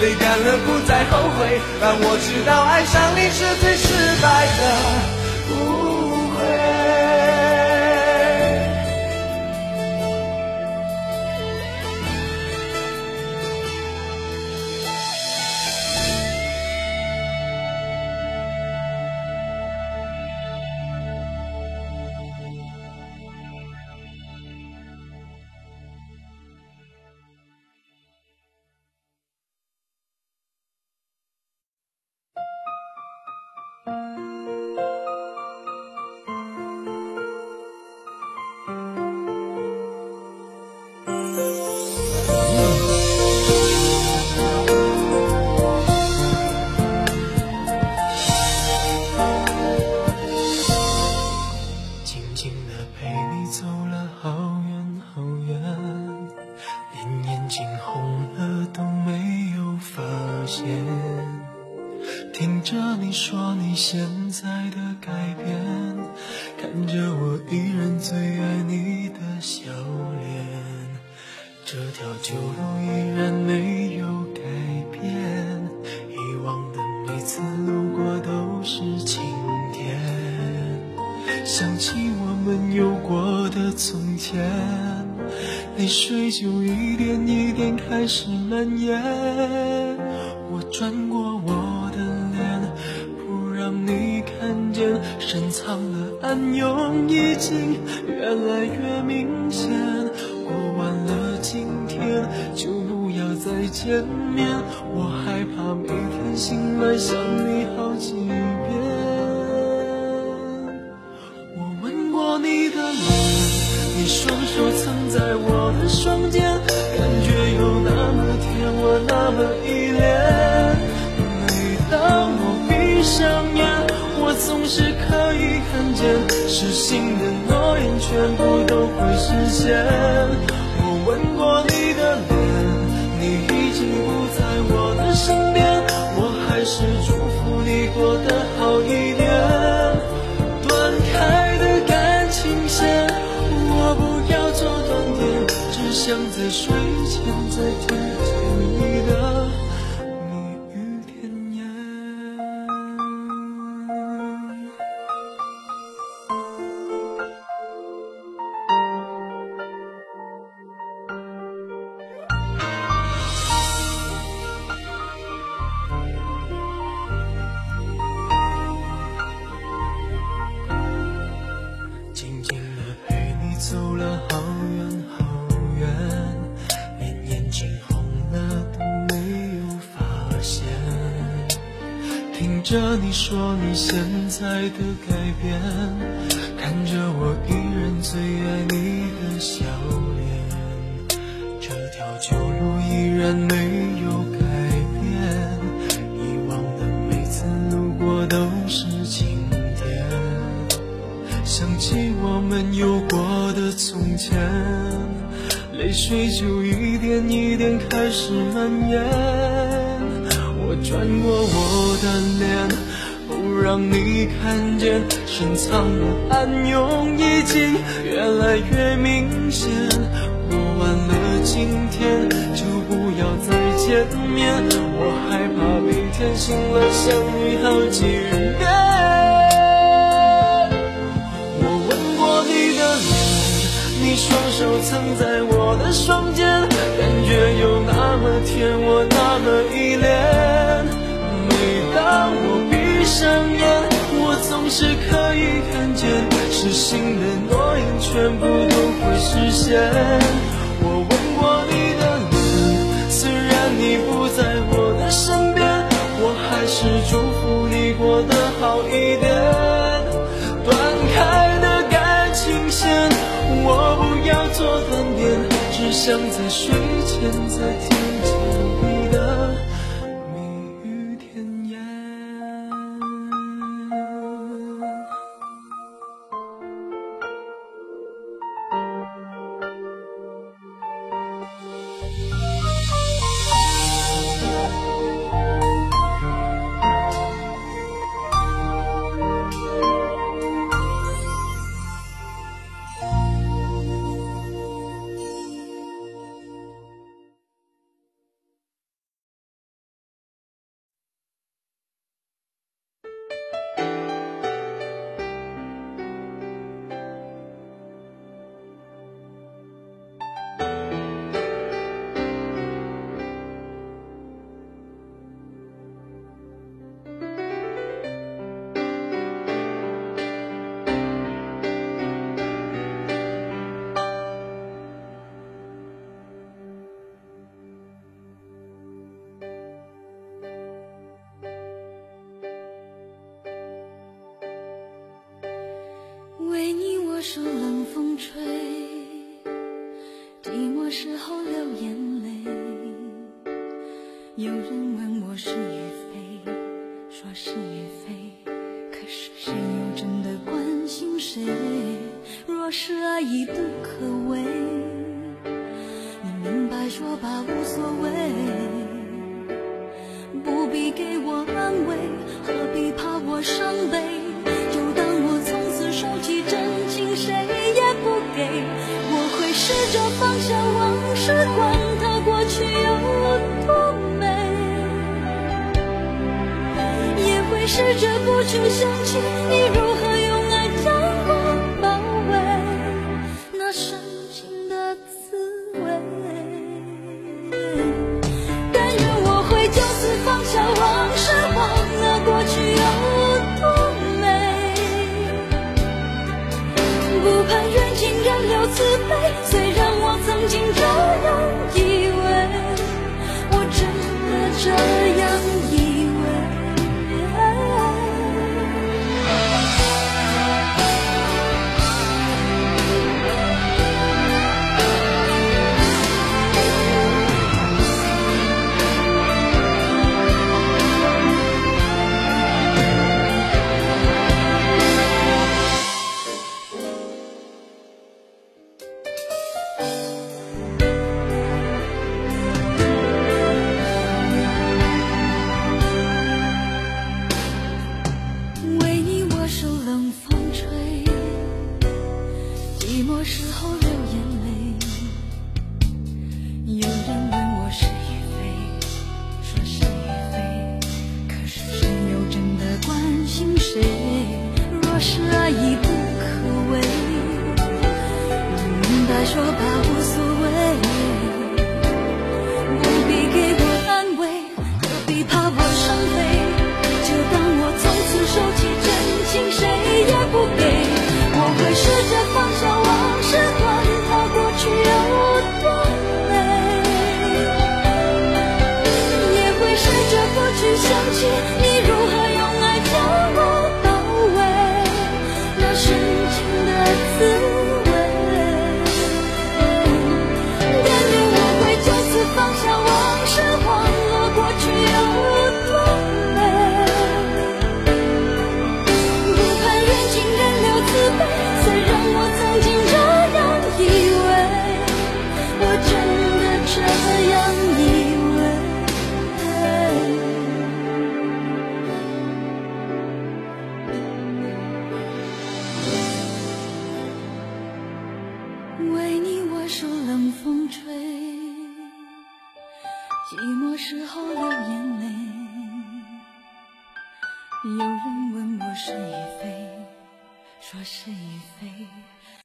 泪干了不再后悔，让我知道爱上你是最失败的。你说你现在的改变，看着我依然最爱你的笑脸，这条旧路依然没有改变，遗忘的每次路过都是晴天，想起我们有过的从前，泪水就一点一点开始蔓延，我转过。看见，深藏的暗涌已经越来越明显。过完了今天，就不要再见面。我害怕每天醒来想你好几遍。我吻过你的脸，你双手曾在我的。双肩，会实现。我吻过你的脸，你已经不在我的身边，我还是祝福你过得好一点。断开的感情线，我不要做断点。只想在睡前再听见你的。听着你说你现在的改变，看着我依然最爱你的笑脸，这条旧路依然没有改变，以往的每次路过都是晴天，想起我们有过的从前，泪水就一点一点开始蔓延。我转过我的脸，不让你看见，深藏的暗涌已经越来越明显。过完了今天，就不要再见面。我害怕每天醒来想你好几遍。你双手曾在我的双肩，感觉有那么甜，我那么依恋。每当我闭上眼，我总是可以看见，失信的诺言全部都会实现。像在睡前再听受冷风吹寂寞时候流眼泪有人问我是与非说是与非可是谁又真的关心谁？若是爱已不可为你明白说吧无所谓。试着放下往事，管它过去有多美。也会试着不去想起你如何。about 风吹寂寞时候流眼泪有人问我是与非说是与非。